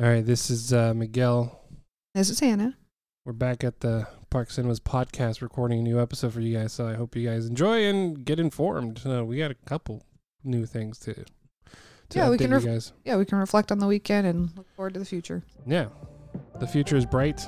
All right, this is uh, Miguel. This is Hannah. We're back at the Park Cinemas podcast recording a new episode for you guys. So I hope you guys enjoy and get informed. Uh, we got a couple new things to, to Yeah, we can you ref- guys. Yeah, we can reflect on the weekend and look forward to the future. Yeah, the future is bright.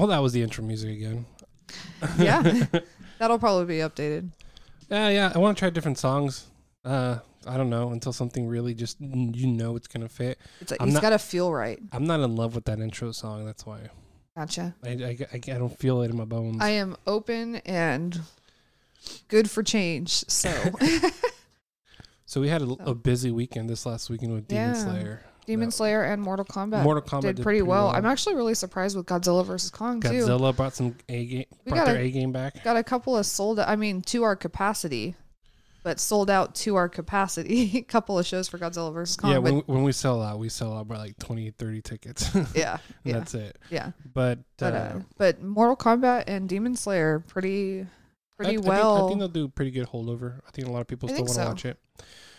Well, that was the intro music again. Yeah. That'll probably be updated. Yeah, yeah. I want to try different songs. Uh, I don't know until something really just you know it's gonna fit. It's like, I'm it's not- got to feel right. I'm not in love with that intro song. That's why Gotcha. I, I, I, I don't feel it in my bones. I am open and good for change. So, so we had a, So. a busy weekend this last weekend with Demon Yeah. Slayer. Demon No. Slayer and Mortal Kombat Mortal Kombat did, pretty, well. I'm actually really surprised with Godzilla versus Kong too. Godzilla brought some A game, We brought their a- A game back. Got a couple of sold. Out I mean, to our capacity, but sold out to our capacity. a couple of shows for Godzilla versus Kong. Yeah, but when, when we sell out, we sell out by like 20, 30 tickets. yeah, yeah, That's it. yeah. But, But uh, uh, but Mortal Kombat and Demon Slayer pretty I, pretty I think, well. I think they'll do pretty good holdover. I think a lot of people I still want to so. watch it.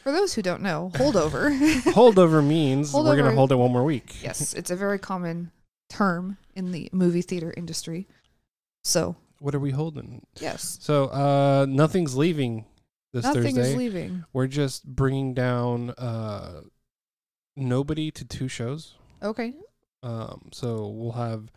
For those who don't know, holdover. Holdover means we're gonna hold it one more week. yes, it's a very common term in the movie theater industry. So What are we holding? yes, So uh nothing's leaving this nothing Thursday. is leaving. We're just bringing down uh nobody to two shows. Okay, Um so we'll have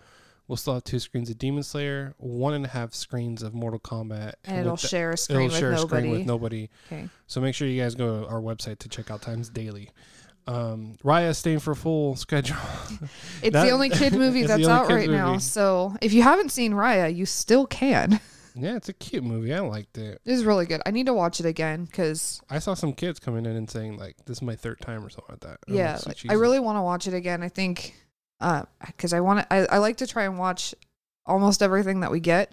we'll still have two screens of Demon Slayer, one and a half screens of Mortal Kombat, and it'll the- share a screen it'll with share a nobody. screen with nobody. okay, So make sure you guys go to our website to check out times daily. Um Raya is staying for full schedule. it's That- the only kid movie that's out right now. So if you haven't seen Raya, you still can. yeah, it's a cute movie. I liked it. It's really good. I need to watch it again because I saw some kids coming in and saying like this is my third time or something like that. Yeah, like, I really want to watch it again. I think because I want to. I, I like to try and watch almost everything that we get,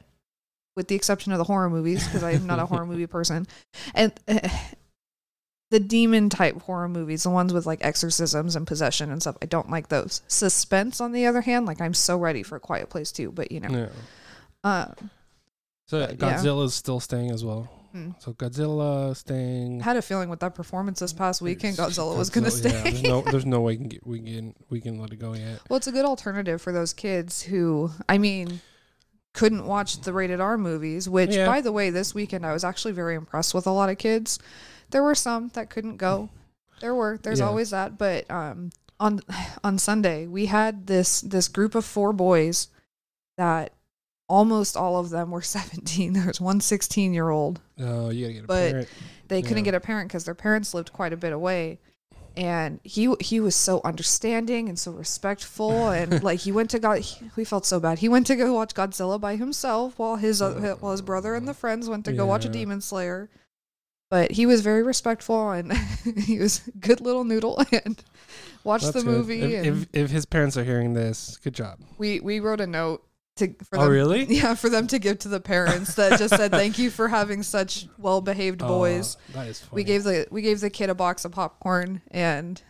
with the exception of the horror movies because I'm not a horror movie person, and the demon type horror movies, the ones with like exorcisms and possession and stuff. I don't like those. Suspense, on the other hand, like I'm so ready for a Quiet Place too. But you know, Yeah. uh, So But, yeah. Godzilla's still staying as well. Hmm. So Godzilla staying. I had a feeling with that performance this past weekend, It's- Godzilla was gonna stay. Yeah, there's no, there's no way we can get, we can we can let it go yet. Well, it's a good alternative for those kids who, I mean, couldn't watch the rated R movies, which, Yeah. by the way, this weekend I was actually very impressed with a lot of kids. There were some that couldn't go. There were. There's Yeah. always that. But um, on on Sunday, we had this this group of four boys that almost all of them were 17. There was one 16 year old Oh, you gotta get a But- parent. they couldn't get a parent because their parents lived quite a bit away. And he he was so understanding and so respectful and like he went to god he, we felt so bad. He went to go watch godzilla by himself while his uh, while his brother and the friends went to go watch a demon slayer. But he was very respectful and he was good little noodle and watched That's the movie If, and if if his parents are hearing this, good job. we we wrote a note to for Oh, them really? yeah for them to give to the parents that just said thank you for having such well behaved boys Oh, that is funny. we gave the we gave the kid a box of popcorn and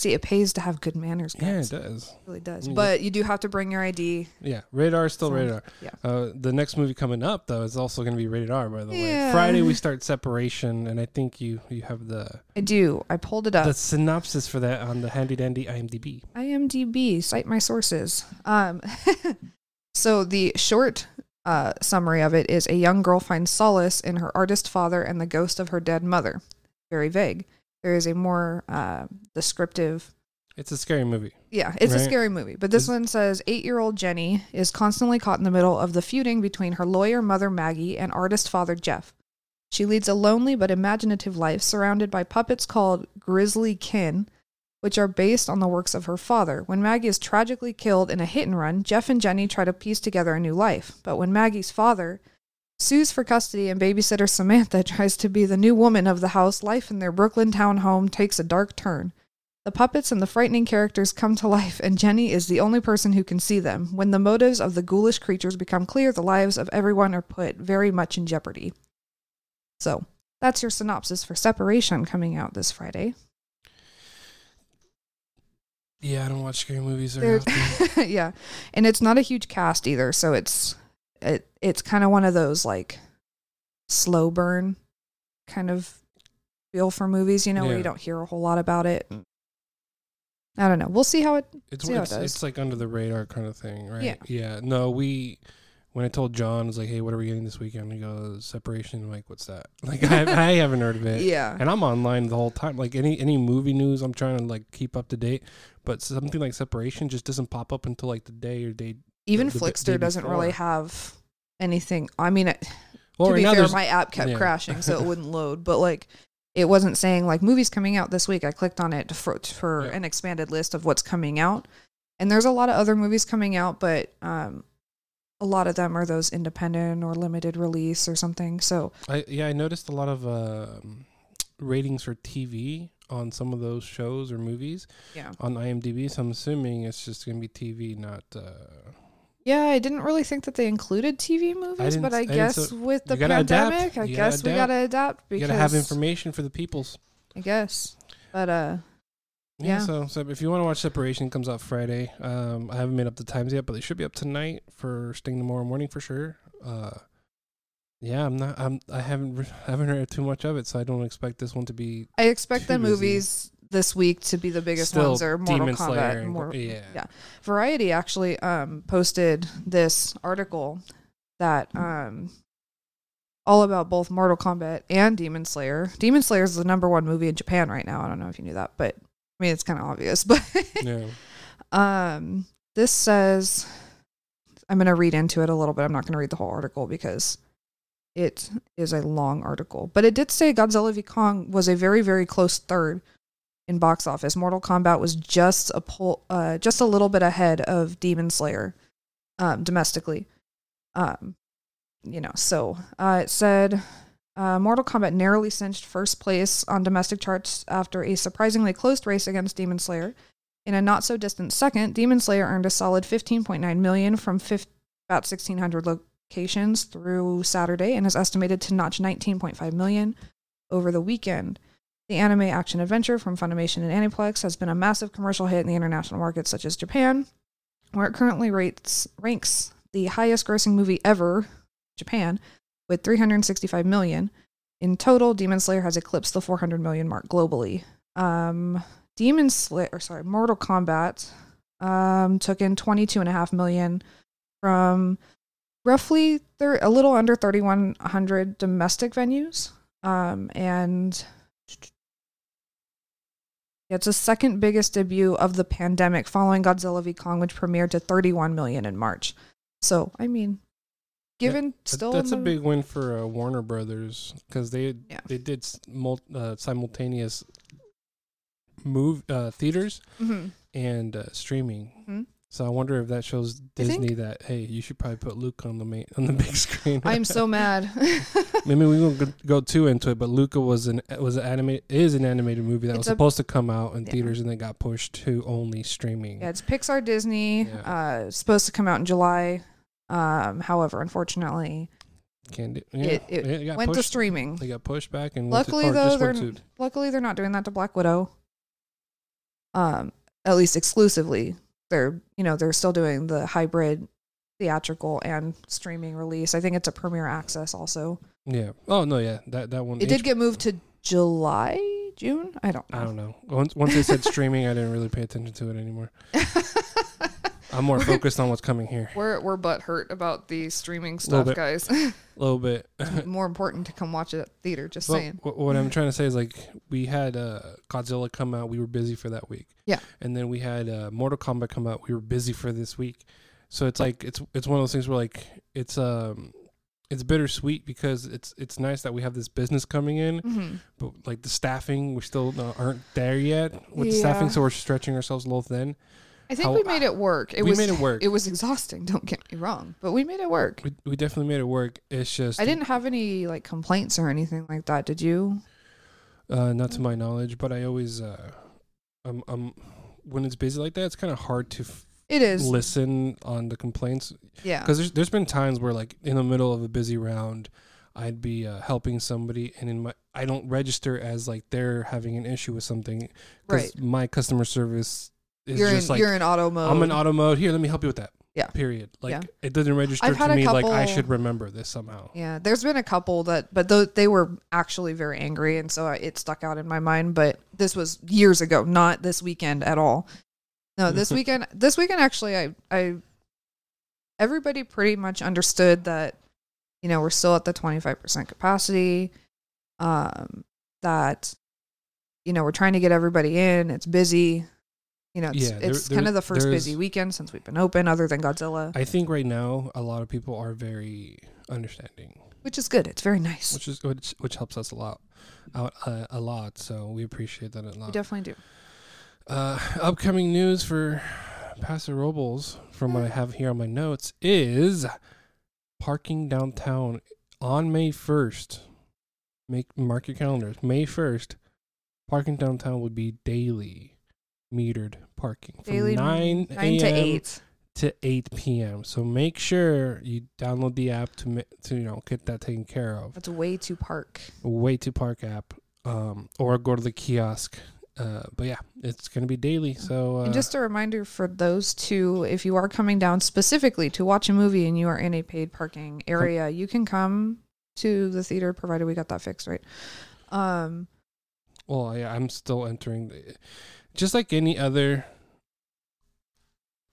see it pays to have good manners Yeah, it does. it really does Yeah. but you do have to bring your id Yeah, radar is still So, rated R. yeah. Uh, the next movie coming up though is also going to be rated R. By the way, Friday we start Separation, and I think you you have the i do i pulled it up the synopsis for that on the handy dandy IMDb. imdb cite my sources um so the short uh, summary of it is a young girl finds solace in her artist father and the ghost of her dead mother very vague there is a more uh, descriptive It's a scary movie. Yeah, it's a scary movie. But this Is- one says eight year old Jenny is constantly caught in the middle of the feuding between her lawyer mother Maggie and artist father Jeff. She leads a lonely but imaginative life surrounded by puppets called Grizzly Kin, which are based on the works of her father. When Maggie is tragically killed in a hit and run, Jeff and Jenny try to piece together a new life. But when Maggie's father sues for custody and babysitter Samantha tries to be the new woman of the house, life in their Brooklyn town home takes a dark turn. The puppets and the frightening characters come to life, and Jenny is the only person who can see them. When the motives of the ghoulish creatures become clear, the lives of everyone are put very much in jeopardy. So, that's your synopsis for Separation coming out this Friday. Yeah, I don't watch scary movies very They're- often. yeah, and it's not a huge cast either, so it's it it's kind of one of those like slow burn kind of feel for movies, you know, where you don't hear a whole lot about it. Mm. I don't know. We'll see how it. It's See how it it's, does. it's like under the radar kind of thing, right? Yeah. Yeah. No, we when I told John, I was like, "Hey, what are we getting this weekend?" He goes, "Separation." I'm like, "What's that?" Like, I, I haven't heard of it. Yeah, And I'm online the whole time. Like any any movie news, I'm trying to like keep up to date. But something like Separation just doesn't pop up until like the day or day. even the- the day Flixster doesn't really have anything. I mean, it, Well, to right be fair, my app kept yeah. crashing, so it wouldn't load. But like, it wasn't saying like movies coming out this week. I clicked on it for for Yeah. an expanded list of what's coming out, and there's a lot of other movies coming out, but um, a lot of them are those independent or limited release or something. So I yeah, I noticed a lot of um, ratings for TV on some of those shows or movies yeah, on IMDb. So I'm assuming it's just gonna be TV, not. Uh, yeah. I didn't really think that they included TV movies, didn't- but I I guess so- with the you gotta adapt. pandemic, I You gotta guess we adapt. gotta adapt you because gotta have information for the peoples. I guess, but uh, Yeah. Yeah. So, so if you want to watch Separation, it comes out Friday. Um, I haven't made up the times yet, but they should be up tonight for staying tomorrow morning for sure. Uh, yeah, I'm not. I'm. I haven't. re- I haven't heard too much of it, so I don't expect this one to be I expect the busy. movies this week to be the biggest still ones Or Mortal Demon Kombat. And- Mor- yeah. yeah. Variety actually um, posted this article that um, all about both Mortal Kombat and Demon Slayer. Demon Slayer is the number one movie in Japan right now. I don't know if you knew that, but I mean it's kind of obvious. But Yeah. um, this says I'm going to read into it a little bit. I'm not going to read the whole article because it is a long article. But it did say Godzilla v Kong was a very very close third in box office. Mortal Kombat was just a pull, uh, just a little bit ahead of Demon Slayer um, domestically. Um, you know, so uh, it said uh, Mortal Kombat narrowly cinched first place on domestic charts after a surprisingly close race against Demon Slayer. In a not so distant second, Demon Slayer earned a solid 15.9 million from fif- about 1600 locations through Saturday and is estimated to notch 19.5 million over the weekend. The anime action adventure from Funimation and Aniplex has been a massive commercial hit in the international markets such as Japan, where it currently rates ranks the highest grossing movie ever, Japan, with 365 million. In total, Demon Slayer has eclipsed the 400 million mark globally. Um, Demon Slayer, or sorry, Mortal Kombat, um, took in 22.5 million from roughly thir- a little under 3,100 domestic venues. Um, and it's the second biggest debut of the pandemic following Godzilla v Kong, which premiered to 31 million in March. So, I mean, given That- still that's a big win for uh, Warner Brothers because they Yeah. they did mul- uh, simultaneous move uh, theaters Mhm. and uh, streaming. Mhm. So I wonder if that shows Disney that hey, you should probably put Luca on the main on the big screen. I'm so mad. Maybe we won't go- too into it, but Luca was an was an anime is an animated movie that It's was a- supposed to come out in Yeah. theaters and then got pushed to only streaming. Yeah, it's Pixar Disney. Yeah. Uh, it's supposed to come out in July. Um, however, unfortunately, Can't do, yeah, it, it, got went to streaming. They got pushed back and Luckily, to, though, they're to, luckily they're not doing that to Black Widow. Um, at least exclusively. They're you know they're still doing the hybrid theatrical and streaming release. I think it's a premiere access also. yeah. Oh no, yeah, that that one. It did get moved to July, June. I don't know. I don't know. Once once they said streaming, I didn't really pay attention to it anymore. I'm more focused on what's coming here. we're we're butt hurt about the streaming stuff, bit. guys. A little bit. More important to come watch it at theater. Just Well, saying. what I'm trying to say is like we had uh, Godzilla come out, we were busy for that week. Yeah. And then we had uh, Mortal Kombat come out, we were busy for this week. So it's like it's it's one of those things where like it's um it's bittersweet because it's it's nice that we have this business coming in, hmm but like the staffing we still uh, aren't there yet with the staffing, so we're stretching ourselves a little thin. I think we made it work. It we was made it work. It was exhausting. Don't get me wrong, but we made it work. we we definitely made it work. It's just I didn't have any like complaints or anything like that. Did you? Uh, not to my knowledge, but I always, uh, um, um, when it's busy like that, it's kind of hard to f- It is. listen on the complaints Yeah. because there's there's been times where like in the middle of a busy round, I'd be uh, helping somebody, and in my I don't register as like they're having an issue with something because Right. my customer service is you're in like you're in auto mode. I'm in auto mode. Here, let me help you with that. Yeah. Period. Like Yeah. it doesn't register to me like I should remember this somehow. Yeah, there's been a couple that, but th- they were actually very angry, and so I, it stuck out in my mind. But this was years ago, not this weekend at all. No, this weekend. This weekend, actually, I, I, everybody pretty much understood that, you know, we're still at the 25 percent capacity. Um, that, you know, we're trying to get everybody in. It's busy. You know, it's, Yeah, there- it's there- kind of the first busy weekend since we've been open, other than Godzilla, I think right now a lot of people are very understanding, which is good. It's very nice. which is which which helps us a lot, out uh, a lot. So we appreciate that a lot. We definitely do. Uh, upcoming news for Paso Robles from what I have here on my notes is parking downtown on May first. Make mark your calendars. May first, parking downtown would be daily metered parking from Daily nine nine to eight. to 8 p.m. So make sure you download the app to to you know get that taken care of. That's way to park. Way to Park app, um, or go to the kiosk. Uh, but yeah, it's gonna be daily. So uh, and just a reminder for those two, if you are coming down specifically to watch a movie and you are in a paid parking area, you can come to the theater provided we got that fixed right. Um, well, yeah, I'm still entering. The, just like any other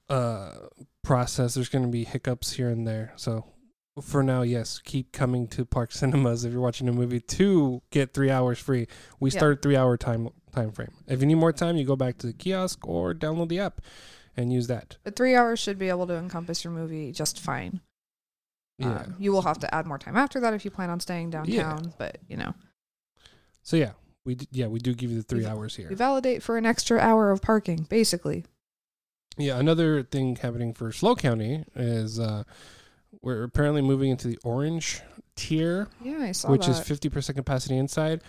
uh process, there's gonna be hiccups here and there. So for now, yes, keep coming to Park Cinemas if you're watching a movie to get three hours free. We Yeah. start three hour time time frame. If you need more time, you go back to the kiosk or download the app and use that. but three hours should be able to encompass your movie just fine. Yeah. Um, you will have to add more time after that if you plan on staying Yeah. downtown. But you know, so yeah, we d- yeah we do give you the three We- hours here. we validate for an extra hour of parking, basically. Yeah, another thing happening for SLO County is uh, we're apparently moving into the orange tier, Yeah, I saw which that. is 50% capacity inside.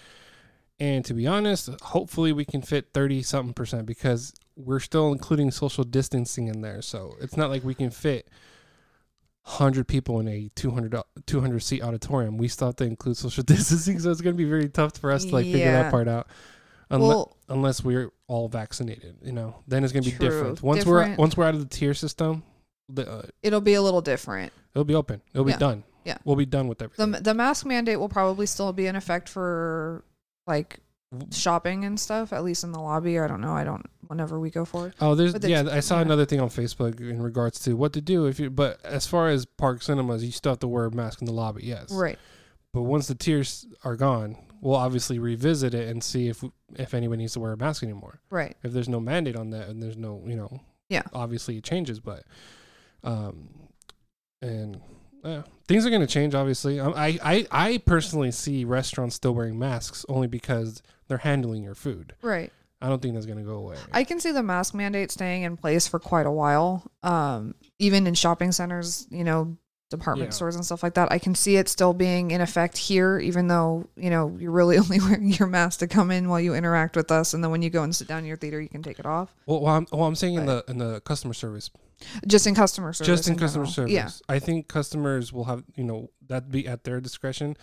And to be honest, hopefully we can fit 30 something percent because we're still including social distancing in there. So it's not like we can fit 100 people in a 200, 200 seat auditorium. We still have to include social distancing. So it's going to be very tough for us to like figure that part out. Unle- well, unless we're all vaccinated, you know, then it's gonna be True. different. Once we're once we're out of the tier system, the, uh, it'll be a little different. it'll be open. It'll Yeah. be done. Yeah. we'll be done with the everything. the mask mandate will probably still be in effect for like shopping and stuff at least in the lobby i don't know i don't whenever we go forward oh, there's yeah. I saw yeah. another thing on Facebook in regards to what to do if you. But as far as park cinemas, you still have to wear a mask in the lobby. Yes, right But once the tiers are gone, we'll obviously revisit it and see if if anyone needs to wear a mask anymore. right If there's no mandate on that and there's no, you know, Yeah. obviously it changes, but, um, and yeah, things are going to change. Obviously, Um, I, I, I personally see restaurants still wearing masks only because they're handling your food. right I don't think that's going to go away. i can see the mask mandate staying in place for quite a while um even in shopping centers you know department Yeah. stores and stuff like that i can see it still being in effect here even though you know you're really only wearing your mask to come in while you interact with us and then when you go and sit down in your theater you can take it off well, well, I'm, well, I'm saying in the in the customer service, just in customer service just in customer general. service. yeah I think customers will have you know that be at their discretion.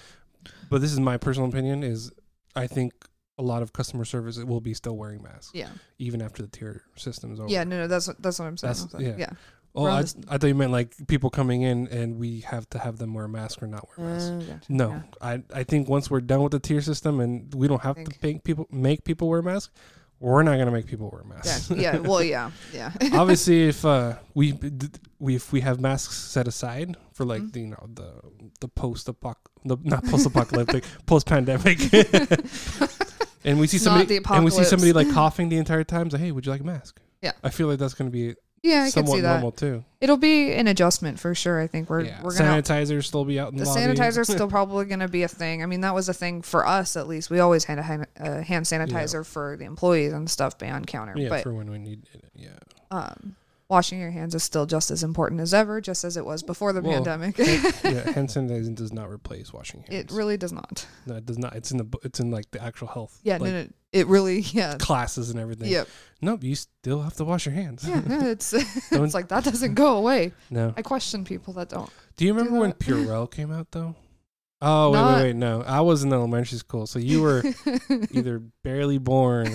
But this is my personal opinion. Is I think a lot of customer service will be still wearing masks yeah even after the tier system is over. Yeah, no, no, that's that's what I'm saying. That's- yeah. yeah. Oh, I, this- I thought you meant like people coming in and we have to have them wear a mask or not wear a mask. Uh, gotcha. no, Yeah. I I think once we're done with the tier system and we don't have to make people make people wear masks, we're not gonna make people wear masks. Yeah, yeah, well, yeah, yeah. Obviously, if uh, we we if we have masks set aside for like Mhm. the, you know the the post apoc the not post apocalyptic post pandemic, and we see It's not somebody the and we see somebody like coughing the entire time, it's like, hey, would you like a mask? Yeah. I feel like that's gonna be yeah, I can somewhat see that. normal too. It'll be an adjustment for sure. I think we're we're gonna sanitizers still be out in the the, lobby. sanitizer's still probably gonna be a thing. I mean, that was a thing for us at least. We always had a hand, uh, hand sanitizer for the employees and stuff on counter. yeah but for when we need it. Yeah. um, washing your hands is still just as important as ever, just as it was before the Well, pandemic. yeah, hand sanitizing does not replace washing hands. it really does not. no, it does not. It's in the it's in like the actual health. Yeah, like, no, no, it really, yeah, classes and everything. yep, Nope, you still have to wash your hands. yeah. no, it's it's like that doesn't go away. no. I question people that don't. Do you remember when that. Purell came out though? Oh wait, Not- wait, wait, no. I was in elementary school, so you were either barely born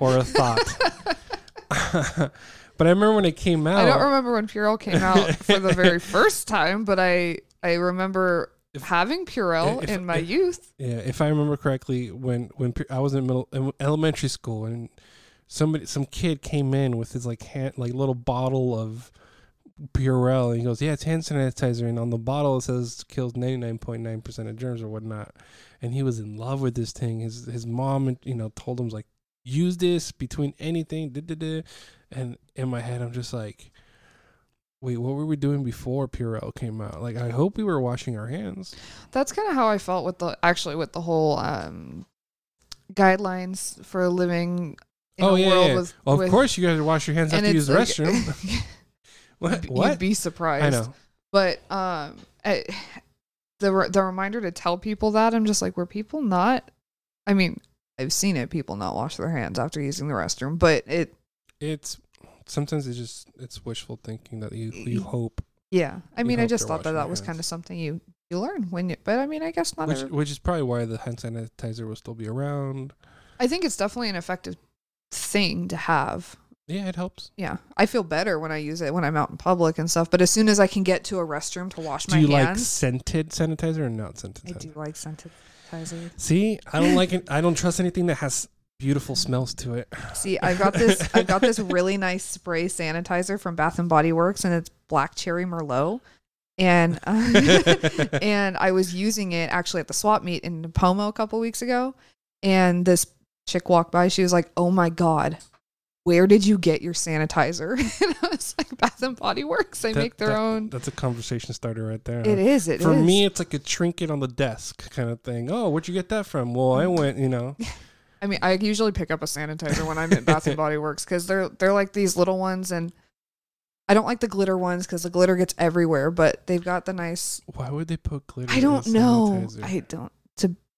or a thought. but I remember when it came out. I don't remember when Purell came out for the very first time, but I I remember If- having Purell if- in my if- youth. Yeah, if I remember correctly, when when I was in middle in elementary school, and somebody some kid came in with his like hand like little bottle of Purell, and he goes, "Yeah, it's hand sanitizer," and on the bottle it says kills ninety nine point nine percent of germs or whatnot. And he was in love with this thing. His his mom, you know, told him like, use this between anything. Da, da, da. And in my head, I'm just like. Wait, what were we doing before Purell came out? Like, I hope we were washing our hands. That's kind of how I felt with the actually with the whole um, guidelines for living in Oh, a yeah, world yeah. with. Well, with- of course, you guys wash your hands and after you use the like- restroom. what? you'd, What? you'd be surprised. I know. But um, I, the the reminder to tell people that I'm just like, were people not? I mean, I've seen it. People not wash their hands after using the restroom, but it, It's sometimes it's just it's wishful thinking that you you hope, yeah. I mean, I just thought that that was kind of something you you learn when you. But I mean, I guess not. which every- which is probably why the hand sanitizer will still be around. I think it's definitely an effective thing to have. Yeah, it helps. Yeah, I feel better when I use it when I'm out in public and stuff. But as soon as I can get to a restroom to wash Do my you like scented sanitizer or not scented? I sanitizer? do like scented sanitizer. See, I don't like it. I don't trust anything that has beautiful smells to it. See, I got this. I got this really nice spray sanitizer from Bath and Body Works, and it's black cherry merlot. And uh, and I was using it actually at the swap meet in Pomo a couple weeks ago, and this chick walked by. She was like, "Oh my god." Where did you get your sanitizer? And I was like, Bath and Body Works. They That- make their that- own. That's a conversation starter right there. It is. It For is. me, it's like a trinket on the desk kind of thing. Oh, where'd you get that from? Well, I went, you know. I mean, I usually pick up a sanitizer when I'm at Bath and Body Works because they're they're like these little ones, and I don't like the glitter ones because the glitter gets everywhere. But they've got the nice. Why would they put glitter? I don't know. I don't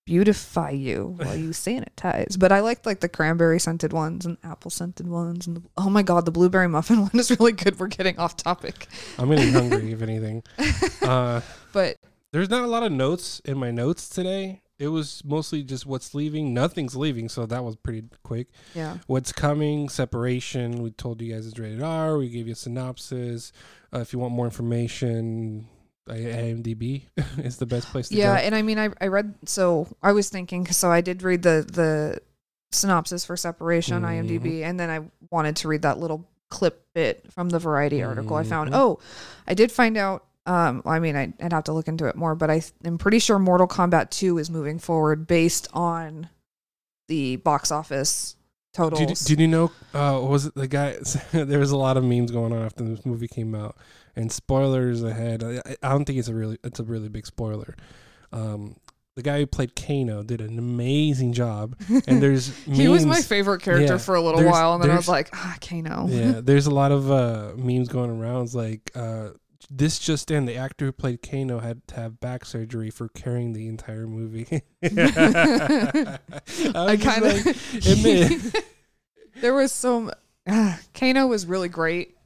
beautify you while you sanitize. But I like like the cranberry scented ones and apple scented ones, and the, oh my god, the blueberry muffin one is really good. We're getting off topic, I'm getting hungry, if anything. Uh, but there's not a lot of notes in my notes today. It was mostly just what's leaving. Nothing's leaving, so that was pretty quick. yeah, What's coming? Separation. We told you guys it's rated R. We gave you a synopsis. Uh, if you want more information, IMDb is the best place to yeah. go. And I mean, I I read so I was thinking so I did read the the synopsis for separation on Mhm. IMDb, and then I wanted to read that little clip bit from the Variety article I found. Mhm. Oh, I did find out. Um, I mean, I'd have to look into it more, but I am pretty sure Mortal Kombat 2 is moving forward based on the box office totals. Did, did you know? Uh, was it the guy? there was a lot of memes going on after this movie came out, and spoilers ahead. I, I don't think it's a really it's a really big spoiler. Um, the guy who played Kano did an amazing job, and there's he was my favorite character Yeah, for a little while, and then I was like, ah, Kano. yeah, there's a lot of uh, memes going around. It's like uh, this just in: the actor who played Kano had to have back surgery for carrying the entire movie. I, I kind of admit. there was some. Uh, Kano was really great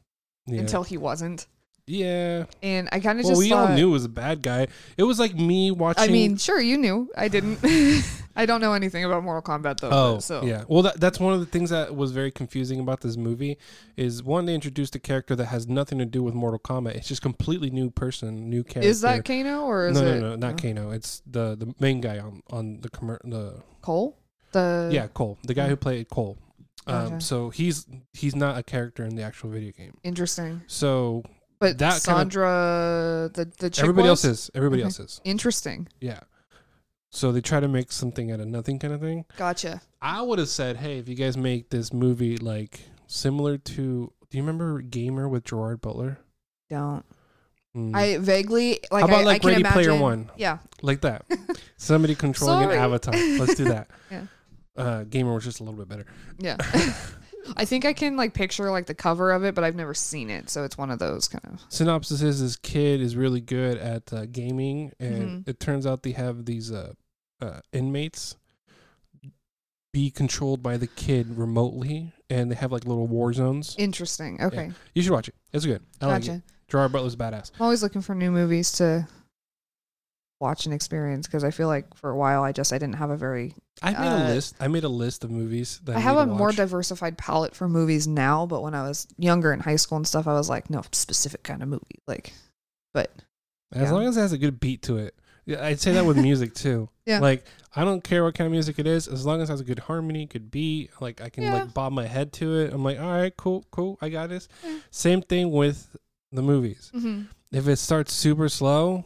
yeah. until he wasn't, yeah. and I kind of Well, just we all knew it was a bad guy. It was like me watching. I mean, sure, you knew. I didn't. I don't know anything about Mortal Kombat though. oh, but, so yeah. Well, that, that's one of the things that was very confusing about this movie. Is one they introduced a character that has nothing to do with Mortal Kombat. It's just completely new person, new character. is that Kano or is no, it no, no, not uh, Kano. It's the the main guy on on the commer- the Cole? The yeah Cole, the guy who played Cole. Um, Gotcha. so he's he's not a character in the actual video game. interesting. So But That kinda- Sandra, the the chick everybody was? else is everybody Okay. else is interesting. yeah. So they try to make something out of nothing kind of thing. Gotcha. I would have said, hey, if you guys make this movie like similar to, do you remember Gamer with Gerard Butler? Don't Mm. I vaguely like? How about I, like I Ready Player One? Yeah. like that. Somebody controlling an avatar. Let's do that. Yeah. Uh, Gamer was just a little bit better. Yeah. I think I can like picture like the cover of it, but I've never seen it, so it's one of those kind of. Synopsis is this kid is really good at uh, gaming, and Mhm. it turns out they have these uh, uh, inmates be controlled by the kid remotely, and they have like little war zones. Interesting. Okay. You should watch it. It's good. I like Gotcha. it. Gerard Butler's badass. I'm always looking for new movies to watch and experience because I feel like for a while I just I didn't have a very I made Uh, a list. I made a list of movies that I I, have a more diversified palette for movies now, but when I was younger in high school and stuff, I was like, no specific kind of movie. Like, but As Yeah. long as it has a good beat to it. Yeah, I'd say that with music too. Yeah. Like I don't care what kind of music it is, as long as it has a good harmony, good beat. Like I can Yeah. like bob my head to it. I'm like, all right, cool, cool, I got this. Same thing with the movies. If it starts super slow,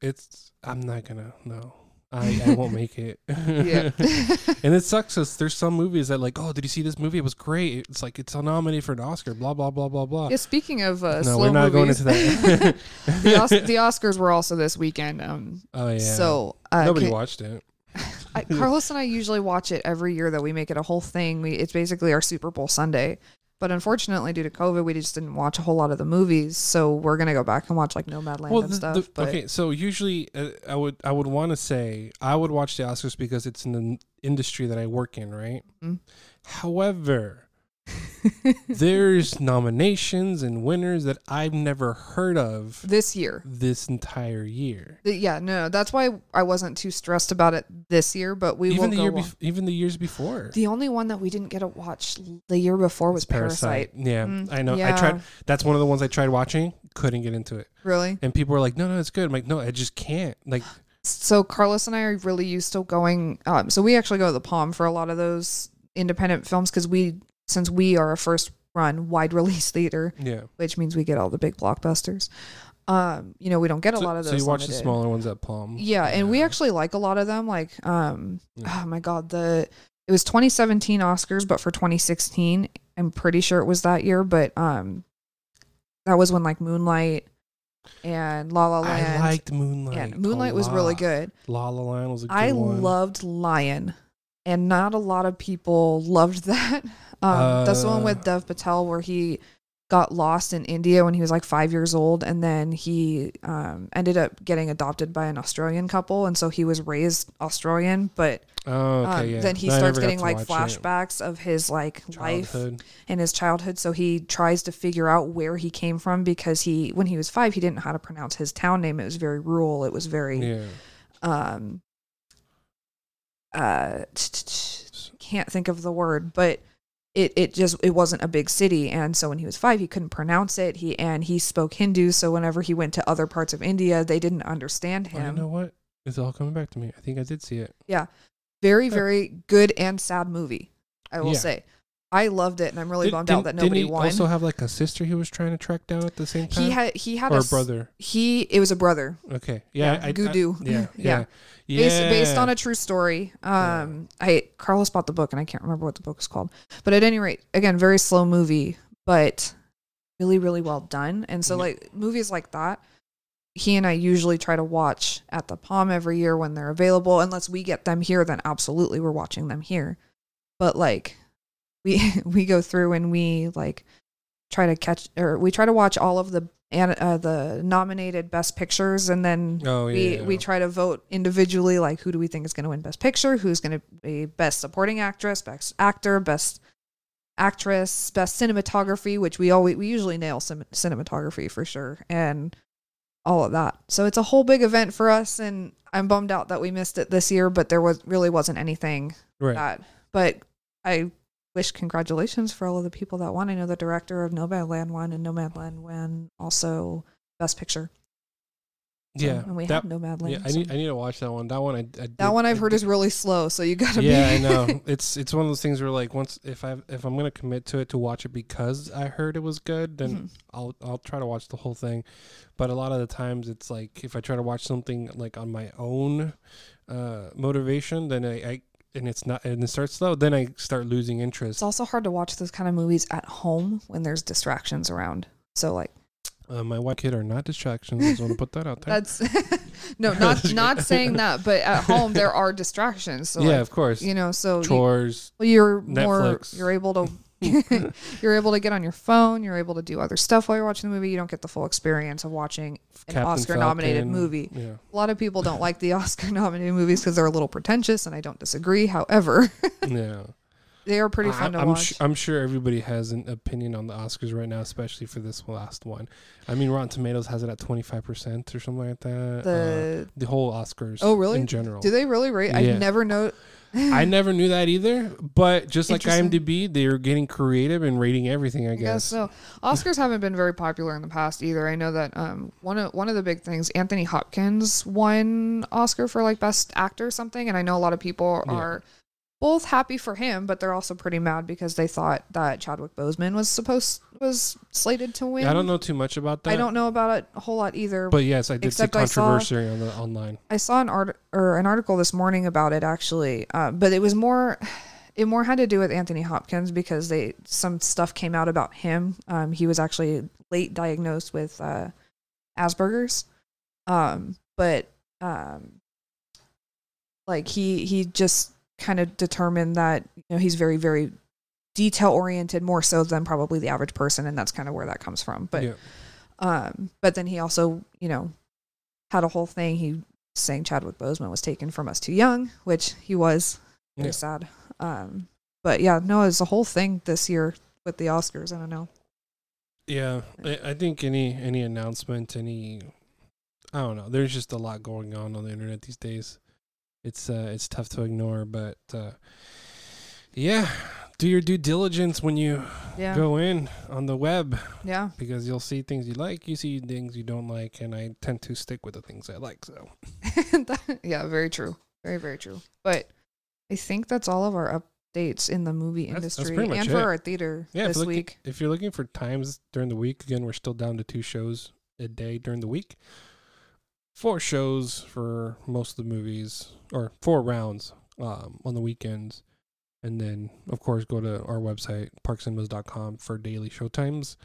it's I'm not gonna no. I, I won't make it. yeah, and it sucks because there's some movies that like, oh, did you see this movie? It was great. It's like it's nominated for an Oscar. Blah blah blah blah blah. yeah. Speaking of uh, no, slow we're not movies, going into that. the, Os- the Oscars were also this weekend. Um, oh yeah. so uh, nobody can- watched it. I, Carlos and I usually watch it every year. That we make it a whole thing. We it's basically our Super Bowl Sunday. But unfortunately, due to COVID, we just didn't watch a whole lot of the movies. So we're gonna go back and watch like Nomadland and the- stuff. the- but okay, so usually uh, I would I would want to say I would watch the Oscars because it's in the industry that I work in, right? Mm. However, there's nominations and winners that I've never heard of this year, this entire year. Yeah, no, that's why I wasn't too stressed about it this year. But we will even the go. year, bef- even the years before. the only one that we didn't get to watch the year before was It's Parasite. Yeah, Mm, I know. I tried. That's one of the ones I tried watching. Couldn't get into it, Really? and people were like, "No, no, it's good." I'm like, "No, I just can't." Like, So Carlos and I are really used to going. Um, so we actually go to the Palm for a lot of those independent films because we, since we are a first run wide release theater, yeah. which means we get all the big blockbusters. Um, you know, we don't get a lot of those. so you watch the smaller ones at Palm. Yeah, and we actually like a lot of them. Like, um, Yeah. oh my god, the it was 2017 Oscars, but for 2016, I'm pretty sure it was that year. But um, that was when like Moonlight and La La Land. I liked Moonlight. and Moonlight was really good. La La Land was a good one. I one. loved Lion, and not a lot of people loved that. Um, that's the one Uh. with Dev Patel where he got lost in India when he was like five years old, and then he um, ended up getting adopted by an Australian couple, and so he was raised Australian. But Oh, okay, um, yeah. then he No, starts getting like watch it. flashbacks of his like life Childhood. and his childhood. So he tries to figure out where he came from because he, when he was five, he didn't know how to pronounce his town name. It was very rural. It was very Yeah. um uh can't think of the word but it it just it wasn't a big city and so when he was 5 he couldn't pronounce it he and he spoke Hindu so whenever he went to other parts of India they didn't understand Oh, you know what? It's all coming back to me. I think I did see it. Yeah. Very very good and sad movie I will Yeah. say I loved it and I'm really Did- bummed out that nobody didn't he won also have like a sister he was trying to track down at the same time? he had he had or a a brother. he it was a brother Okay. Yeah. Yeah, I, I, Guddu. yeah. Yeah. Yeah. based, based on a true story. Yeah. Um, I Carlos bought the book and I can't remember what the book is called, but at any rate, again, very slow movie, but really, really well done. And so, Yeah. like movies like that, he and I usually try to watch at the Palm every year when they're available. Unless we get them here, then absolutely we're watching them here. But like, we we go through and we like try to catch or we try to watch all of the and uh, the nominated best pictures and then Oh yeah. we yeah. we try to vote individually like who do we think is going to win best picture who's going to be best supporting actress best actor best actress best cinematography which we always we usually nail cin- cinematography for sure and all of that so it's a whole big event for us and i'm bummed out that we missed it this year but there was really wasn't anything right. that but i wish congratulations for all of the people that won i know the director of nomadland won and nomadland won also best picture So- yeah. and we that, have Nomadland. yeah. I so- need. I need to watch that one. That one. I. I did, that one I I've heard did- is really slow, so you gotta yeah, be. I know. It's it's one of those things where like once if I if I'm gonna commit to it to watch it because I heard it was good, then Mhm. I'll I'll try to watch the whole thing. But a lot of the times it's like if I try to watch something like on my own uh motivation, then I, I and it's not and it starts slow, then I start losing interest. It's also hard to watch those kind of movies at home when there's distractions around. So like Uh, my white kid are not distractions. I just want to put that out there. that's no, not not saying that, but at home there are distractions. So yeah, like, of course. you know, so you, Chores. well, you're more Netflix. you're able to you're able to get on your phone. You're able to do other stuff while you're watching the movie. You don't get the full experience of watching an Captain Oscar-nominated Falcon, movie. Yeah. A lot of people don't like the Oscar nominated movies because they're a little pretentious, and I don't disagree. However, yeah. They are pretty fun I, to I'm watch. su- I'm sure everybody has an opinion on the Oscars right now, especially for this last one. I mean, Rotten Tomatoes has it at 25 percent or something like that. the uh, the whole Oscars. Oh, really? In general, do they really rate? I never know. I never knew that either. But just like IMDb, they're getting creative and rating everything. I I guess. so. Oscars haven't been very popular in the past either. I know that um one of one of the big things, Anthony Hopkins won Oscar for like best actor or something, and I know a lot of people Yeah. Both happy for him, but they're also pretty mad because they thought that Chadwick Boseman was supposed was slated to win. I don't know too much about that. I don't know about it a whole lot either. But yes, I did see I saw- controversy on the online. I saw an art or an article this morning about it actually, uh, but it was more. It more had to do with Anthony Hopkins because they some stuff came out about him. Um, he was actually late diagnosed with uh, Asperger's, um, but um, like he he just kind of determined that you know he's very very detail oriented more so than probably the average person, and that's kind of where that comes from. But yeah. um, but then he also, you know, had a whole thing. He saying Chadwick Boseman was taken from us too young, which he was. Very Yeah. sad. Um, but yeah, no, it's a whole thing this year with the Oscars. I don't know. Yeah, I, I think any any announcement, any I don't know. There's just a lot going on on the internet these days. It's uh it's tough to ignore, but uh yeah, do your due diligence when you Yeah, go in on the web yeah, because you'll see things you like, you see things you don't like, and I tend to stick with the things I like. So yeah. Very true. Very very true. But I think that's all of our updates in the movie That's- that's industry much and it. for our theater yeah, this you're, looking, week. if you're looking for times during the week, again, we're still down to two shows a day during the week. Four shows for most of the movies, or four rounds um, on the weekends. And then, of course, go to our website, parkcinemas.com, for daily show times.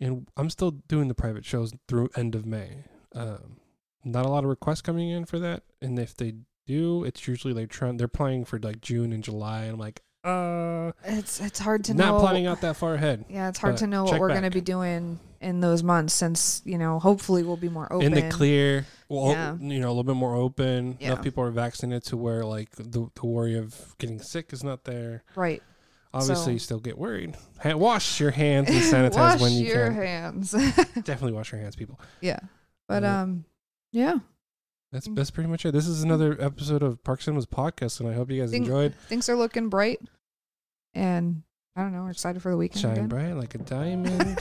And I'm still doing the private shows through end of May. Um, not a lot of requests coming in for that. And if they do, it's usually like trying, they're planning for like June and July. And I'm like, uh, It's it's hard to not know. planning out that far ahead. Yeah, it's hard to know what we're going to be doing in those months since, you know, hopefully we'll be more open. in the clear. Well, Yeah. you know, a little bit more open. Yeah. Enough people are vaccinated to where like the the worry of getting sick is not there. Right. Obviously, So- you still get worried. Ha- wash your hands and sanitize Wash when you wash your can. hands. Definitely wash your hands, people. yeah. But um yeah, That's Mm. that's pretty much it. This is another episode of Park Cinemas podcast, and I hope you guys Think- enjoyed. things are looking bright and I don't know, we're excited for the weekend Shine again. bright like a diamond.